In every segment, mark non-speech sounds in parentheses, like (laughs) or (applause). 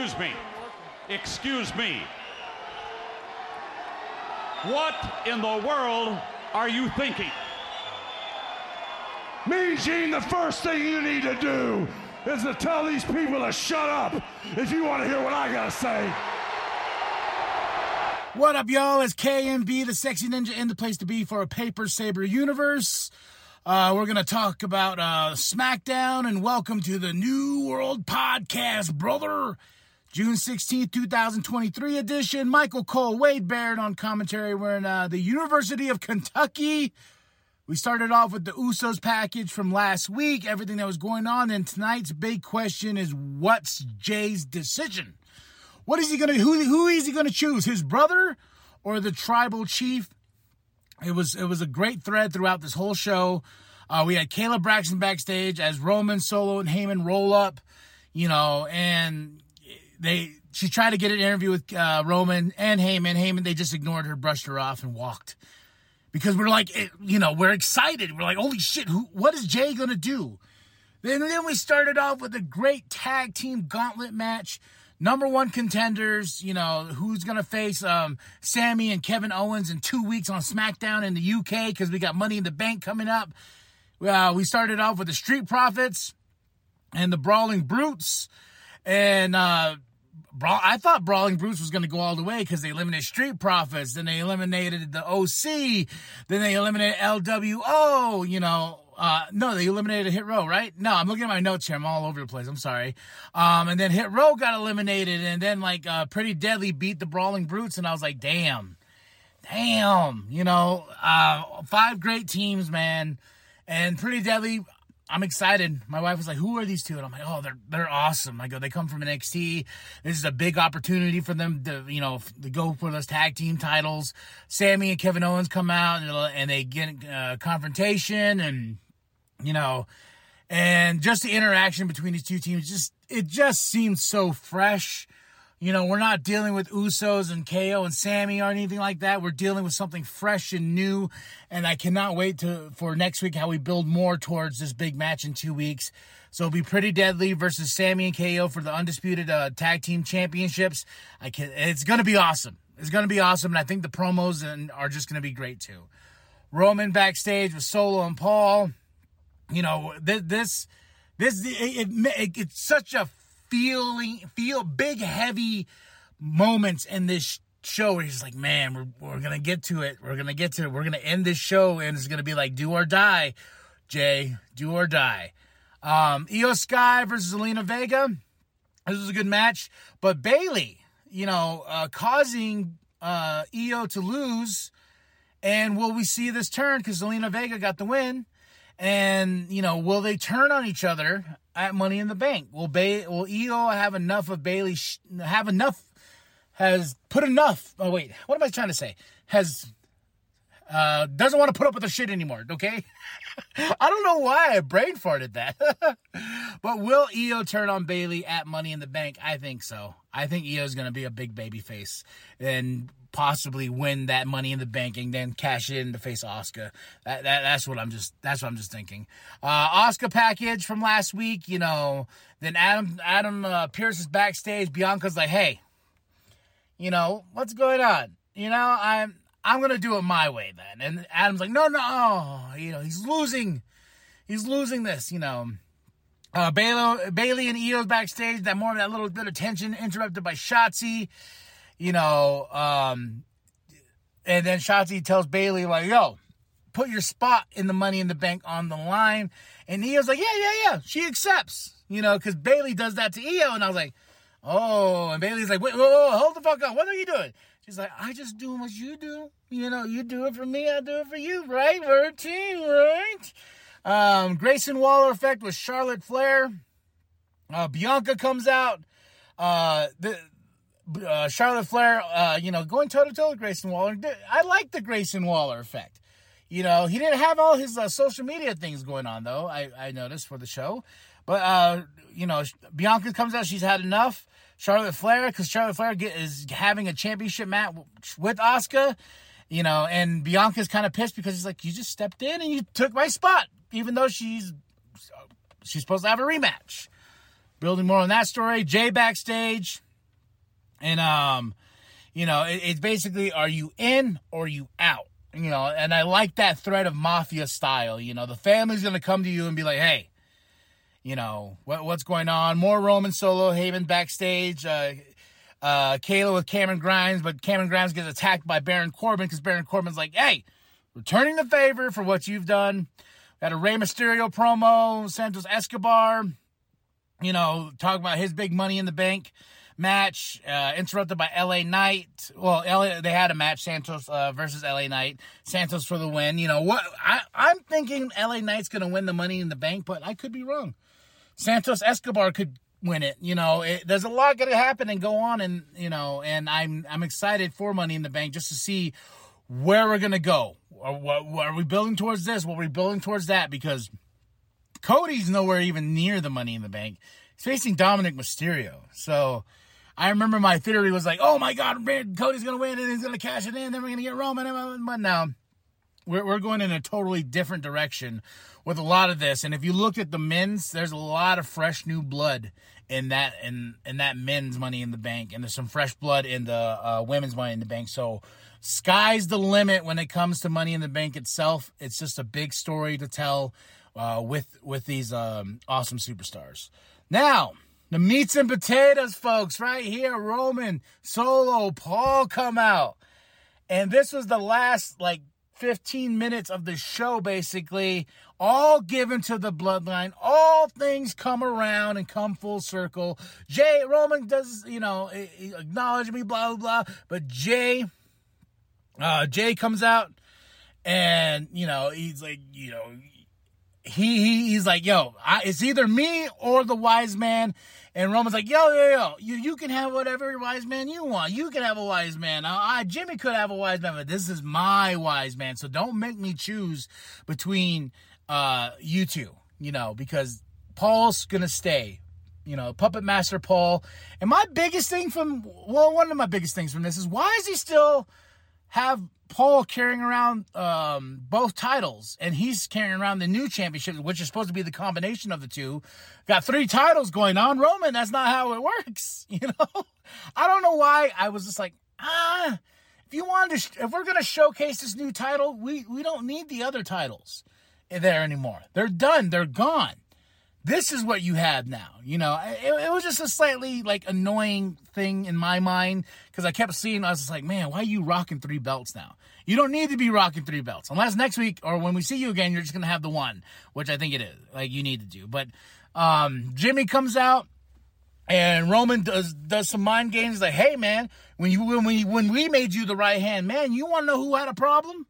Excuse me. Excuse me. What in the world are you thinking? Me, Gene, the first thing you need to do is to tell these people to shut up if you want to hear what I gotta say. What up, y'all? It's KMB, the sexy ninja, in the place to be for a Paper Saber universe. Uh, we're gonna talk about uh, SmackDown and welcome to the New World Podcast, brother. June 16th, 2023 edition. Michael Cole, Wade Barrett on commentary. We're in uh, the University of Kentucky. We started off with the Usos package from last week, everything that was going on. And tonight's big question is what's Jay's decision? What is he gonna who who is he gonna choose? His brother or the tribal chief? It was it was a great thread throughout this whole show. Uh, we had Kayla Braxton backstage as Roman Solo and Heyman roll up, you know, and they she tried to get an interview with uh, Roman and Heyman. Heyman they just ignored her, brushed her off, and walked because we're like, it, you know, we're excited. We're like, holy shit, who? What is Jay gonna do? Then then we started off with a great tag team gauntlet match. Number one contenders, you know, who's gonna face um, Sami and Kevin Owens in two weeks on SmackDown in the UK because we got Money in the Bank coming up. Uh, we started off with the Street Profits and the Brawling Brutes, and uh, Brawl, I thought Brawling Brutes was going to go all the way because they eliminated Street Profits, then they eliminated the OC, then they eliminated LWO, you know. Uh, no, they eliminated Hit Row, right? No, I'm looking at my notes here. I'm all over the place. I'm sorry. Um, and then Hit Row got eliminated, and then like uh, Pretty Deadly beat the Brawling Brutes, and I was like, damn, damn, you know, uh, five great teams, man, and Pretty Deadly. I'm excited. My wife was like, "Who are these two? And I'm like, "Oh, they're they're awesome." I go, "They come from NXT. This is a big opportunity for them to, you know, to go for those tag team titles." Sami and Kevin Owens come out and, and they get a uh, confrontation, and you know, and just the interaction between these two teams just it just seems so fresh. You know, we're not dealing with Usos and KO and Sami or anything like that. We're dealing with something fresh and new. And I cannot wait to for next week how we build more towards this big match in two weeks. So it'll be pretty deadly versus Sami and KO for the undisputed uh, tag team championships. I can. It's gonna be awesome. It's gonna be awesome, and I think the promos and are just gonna be great too. Roman backstage with Solo and Paul. You know this this this it, it, it's such a feeling feel big heavy moments in this show where he's like man we're, we're gonna get to it. We're gonna get to it. We're gonna end this show and it's gonna be like do or die jay. Do or die. Um Iyo Sky versus Zelina Vega. This was a good match but Bayley, you know uh causing uh Iyo to lose. And will we see this turn? Because Zelina Vega got the win. And you know will they turn on each other at Money in the Bank. Will Bay will Iyo have enough of Bayley sh- have enough has put enough oh wait, what am I trying to say? Has uh doesn't want to put up with the shit anymore, okay? (laughs) I don't know why I brain farted that. (laughs) but will Iyo turn on Bayley at Money in the Bank? I think so. I think Iyo's gonna be a big baby face and possibly win that money in the bank and then cash in to face Asuka. That, that, that's what I'm just that's what I'm just thinking. Uh Asuka package from last week, you know, then Adam Adam uh, Pearce is backstage. Bianca's like, "Hey, you know, what's going on? You know, I'm I'm to do it my way then." And Adam's like, "No, no, you know, he's losing. He's losing this, you know." Uh, Bayley, Bayley and Iyo's backstage. That more of that little bit of tension interrupted by Shotzi you know, um, and then Shotzi tells Bayley, like, yo, put your spot in the money in the bank on the line. And Iyo's like, yeah, yeah, yeah. She accepts, you know, because Bayley does that to Iyo. And I was like, oh, and Bayley's like, wait, whoa, whoa, hold the fuck up. What are you doing? She's like, I just do what you do. You know, you do it for me, I do it for you, right? We're a team, right? Um, Grayson Waller effect with Charlotte Flair. Uh, Bianca comes out. Uh, the, uh, Charlotte Flair, uh, you know, going toe to toe with Grayson Waller. I like the Grayson Waller effect. You know, he didn't have all his uh, social media things going on though. I, I noticed for the show, but uh, you know, Bianca comes out. She's had enough. Charlotte Flair, because Charlotte Flair get, is having a championship match with Asuka. You know, and Bianca's kind of pissed because he's like, you just stepped in and you took my spot, even though she's she's supposed to have a rematch. Building more on that story. Jay backstage And um, you know, it, it's basically are you in or you out? You know, and I like that thread of mafia style. You know, the family's gonna come to you and be like, hey, you know, what, what's going on? More Roman Solo Heyman backstage. Uh, uh, Kayla with Cameron Grimes, but Cameron Grimes gets attacked by Baron Corbin because Baron Corbin's like, hey, returning the favor for what you've done. Got a Rey Mysterio promo, Santos Escobar, you know, talk about his big money in the bank match, uh, interrupted by LA Knight. Well, LA, they had a match, Santos uh, versus LA Knight. Santos for the win. You know what? I, I'm thinking LA Knight's going to win the money in the bank, but I could be wrong. Santos Escobar could win it. You know, it, there's a lot going to happen and go on, and you know, and I'm I'm excited for Money in the Bank just to see where we're going to go. Are, are we building towards this? Are we building towards that? Because Cody's nowhere even near the Money in the Bank. He's facing Dominic Mysterio. So I remember my theory was like, oh my God, Cody's going to win and he's going to cash it in. Then we're going to get Roman. But now we're, we're going in a totally different direction with a lot of this. And if you look at the men's, there's a lot of fresh new blood in that in in that men's money in the bank, and there's some fresh blood in the uh, women's money in the bank. So sky's the limit when it comes to money in the bank itself. It's just a big story to tell uh, with with these um, awesome superstars. Now the meats and potatoes, folks, right here. Roman, Solo, Paul come out, and this was the last like 15 minutes of the show, basically, all given to the bloodline. All things come around and come full circle. Jay Roman does, you know, acknowledge me, blah, blah, blah. But Jay, uh, Jay comes out and, you know, he's like, you know, he, he he's like, yo, I, it's either me or the wise man. And Roman's like, yo, yo, yo, you, you can have whatever wise man you want. You can have a wise man. I, Jimmy could have a wise man, but this is my wise man. So don't make me choose between uh, you two, you know, because Paul's going to stay. You know, Puppet Master Paul. And my biggest thing from, well, one of my biggest things from this is why is he still have Paul carrying around um, both titles, and he's carrying around the new championship, which is supposed to be the combination of the two. Got three titles going on. Roman, that's not how it (laughs) works. You know, I don't know why. I was just like, ah, if you wanted to, if we're gonna showcase this new title, we we don't need the other titles there anymore. They're done. They're gone this is what you have now. You know, it, it, was just a slightly like annoying thing in my mind because I kept seeing, I was just like, man, why are you rocking three belts now? You don't need to be rocking three belts unless next week or when we see you again, you're just going to have the one, which I think it is like you need to do. But, um, Jimmy comes out and Roman does, does some mind games like, hey man, when you, when we, when we made you the right hand man, you want to know who had a problem?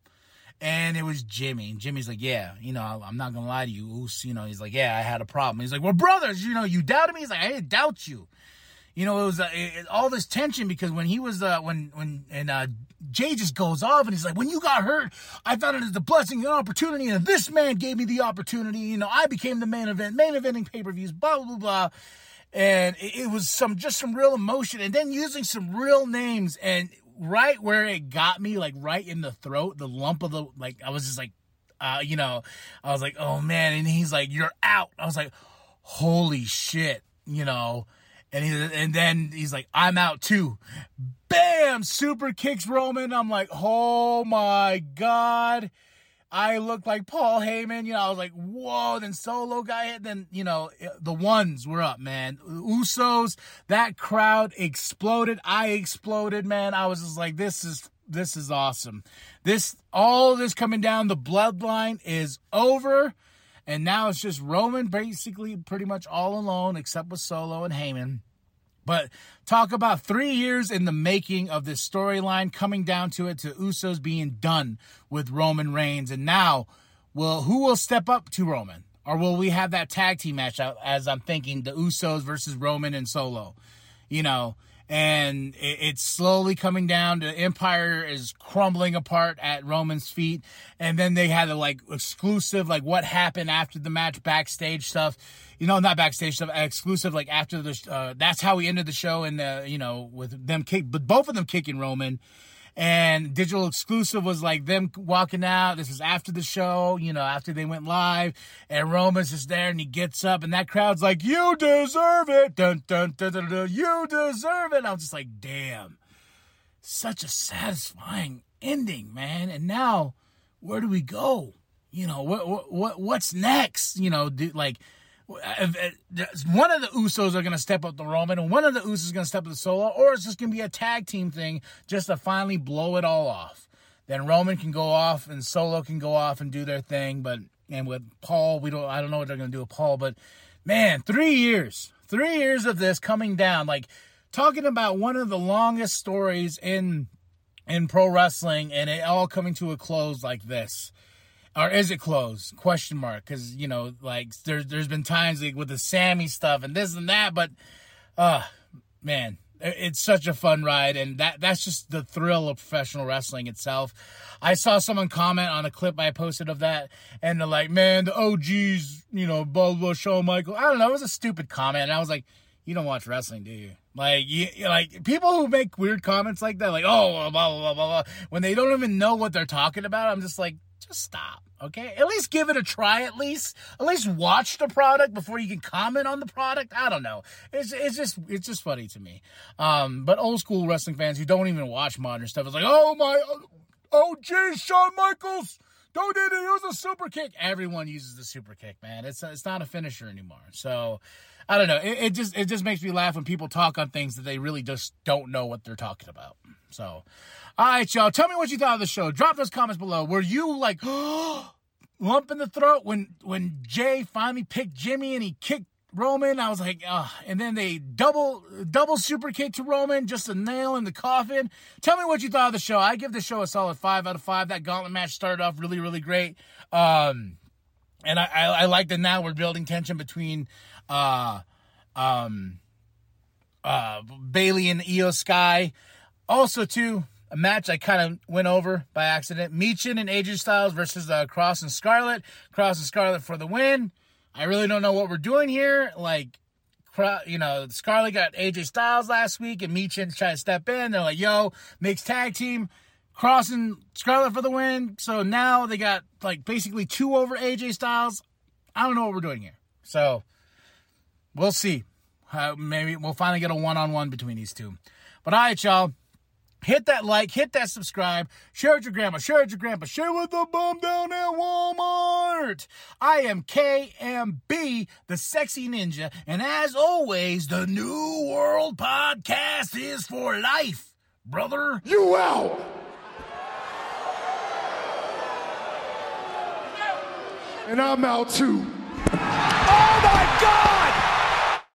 And it was Jimmy. And Jimmy's like, yeah, you know, I'm not to lie to you. Oos, you know, he's like, yeah, I had a problem. He's like, well, brothers, you know, you doubted me. He's like, I didn't doubt you. You know, it was uh, it, all this tension because when he was, uh, when, when, and, uh, Jay just goes off and he's like, when you got hurt, I thought it was a blessing and opportunity. And this man gave me the opportunity. You know, I became the main event, main eventing pay per views, blah, blah, blah. And it, it was some, just some real emotion and then using some real names. And right where it got me, like right in the throat, the lump of the like I was just like uh, you know, I was like, oh man, and he's like, You're out. I was like, Holy shit, you know. And he and then he's like, I'm out too. Bam! Super kicks Roman. I'm like, oh my god. I looked like Paul Heyman. You know, I was like, whoa. Then Solo guy hit. Then, you know, eh, the ones were up, man. Usos, that crowd exploded. I exploded, man. I was just like, this is, this is awesome. This, all this coming down the bloodline is over. And now it's just Roman basically pretty much all alone, except with Solo and Heyman. But talk about three years in the making of this storyline, coming down to it to Usos being done with Roman Reigns. And now, well, who will step up to Roman? Or will we have that tag team match as I'm thinking the Usos versus Roman and Solo? You know, and it's slowly coming down. The Empire is crumbling apart at Roman's feet, and then they had a like exclusive like what happened after the match backstage stuff. You know, not backstage stuff, exclusive like after the. Uh, that's how we ended the show, and you know with them kick, but both of them kicking Roman. And digital exclusive was like them walking out. This is after the show, you know, after they went live. And Roman's just there and he gets up and that crowd's like, you deserve it. Dun, dun, dun, dun, dun. You deserve it. I was just like, damn. Such a satisfying ending, man. And now, where do we go? You know, what, what, what's next? You know, do, like, one of the Usos are going to step up the Roman, and one of the Usos is going to step up the Solo, or it's just going to be a tag team thing just to finally blow it all off. Then Roman can go off, and Solo can go off and do their thing. But and with Paul, we don't. I don't know what they're going to do with Paul, but man, three years, three years of this coming down, like talking about one of the longest stories in in pro wrestling, and it all coming to a close like this or is it closed? Question mark. Because you know, like there's there's been times like with the Sami stuff and this and that, but uh man, it's such a fun ride, and that that's just the thrill of professional wrestling itself. I saw someone comment on a clip I posted of that, and they're like, "Man, the OGs, you know, blah blah, Shawn Michael." I don't know, it was a stupid comment, and I was like, "You don't watch wrestling, do you?" Like, you, like people who make weird comments like that, like, "Oh, blah blah blah blah," when they don't even know what they're talking about, I'm just like, just stop. Okay, at least give it a try. At least, at least watch the product before you can comment on the product. I don't know. It's it's just it's just funny to me. Um, but old school wrestling fans who don't even watch modern stuff is like, oh my, oh geez, Shawn Michaels, don't did it use a super kick? Everyone uses the super kick, man. It's it's not a finisher anymore. So. I don't know. It, it just it just makes me laugh when people talk on things that they really just don't know what they're talking about. So, all right, y'all. Tell me what you thought of the show. Drop those comments below. Were you like (gasps) lump in the throat when when Jay finally picked Jimmy and he kicked Roman? I was like, uh, and then they double double super kick to Roman, just a nail in the coffin. Tell me what you thought of the show. I give the show a solid five out of five. That gauntlet match started off really really great. Um, and I, I, I like that now we're building tension between uh um uh Bayley and Iyo Sky. Also, too, a match I kind of went over by accident. Michin and AJ Styles versus uh, Kross and Scarlett. Kross and Scarlett for the win. I really don't know what we're doing here. Like, you know, Scarlett got AJ Styles last week, and Michin tried to step in. They're like, "Yo, mixed tag team." crossing Scarlett for the win. So now they got like basically two over AJ Styles. I don't know what we're doing here. So we'll see. Uh, maybe we'll finally get a one on one between these two. But all right, y'all. Hit that like, hit that subscribe, share with your grandma, share with your grandpa, share with the bum down at Walmart. I am KMB, the sexy ninja, and as always, the New World Podcast is for life, brother. You out! And I'm out too. Oh my God!